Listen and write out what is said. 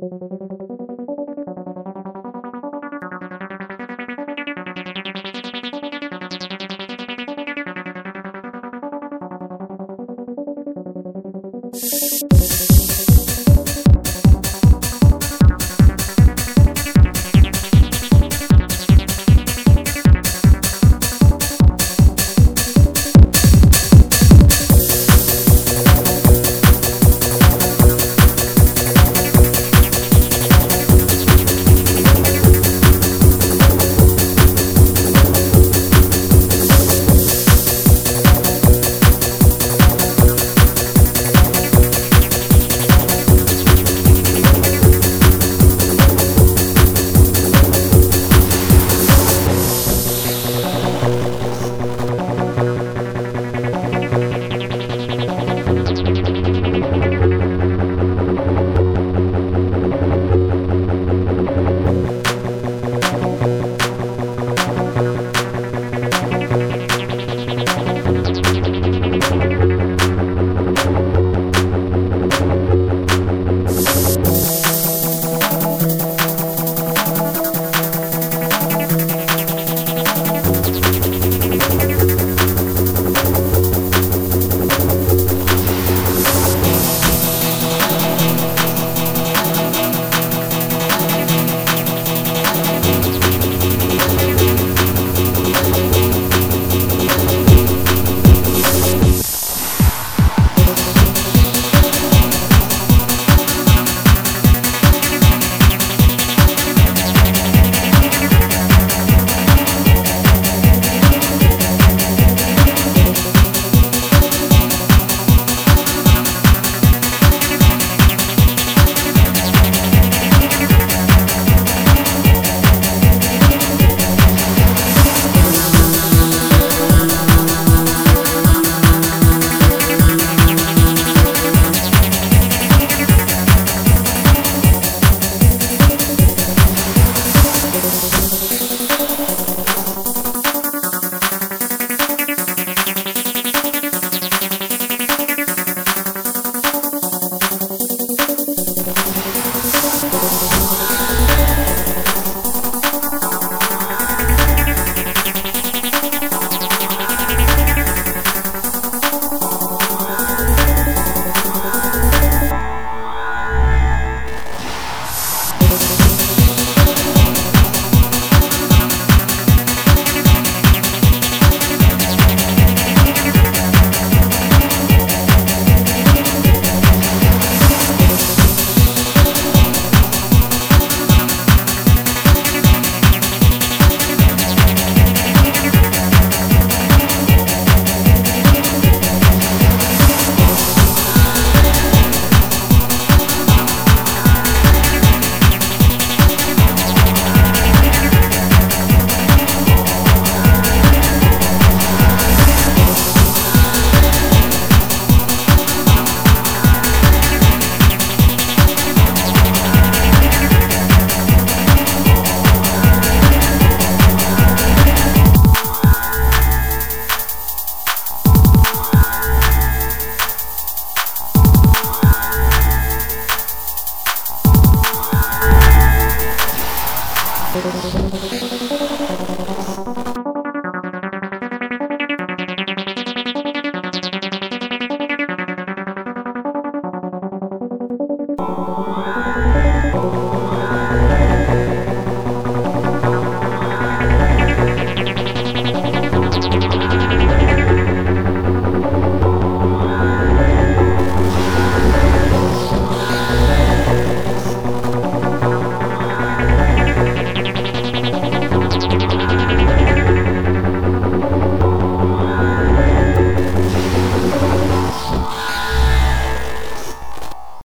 t h a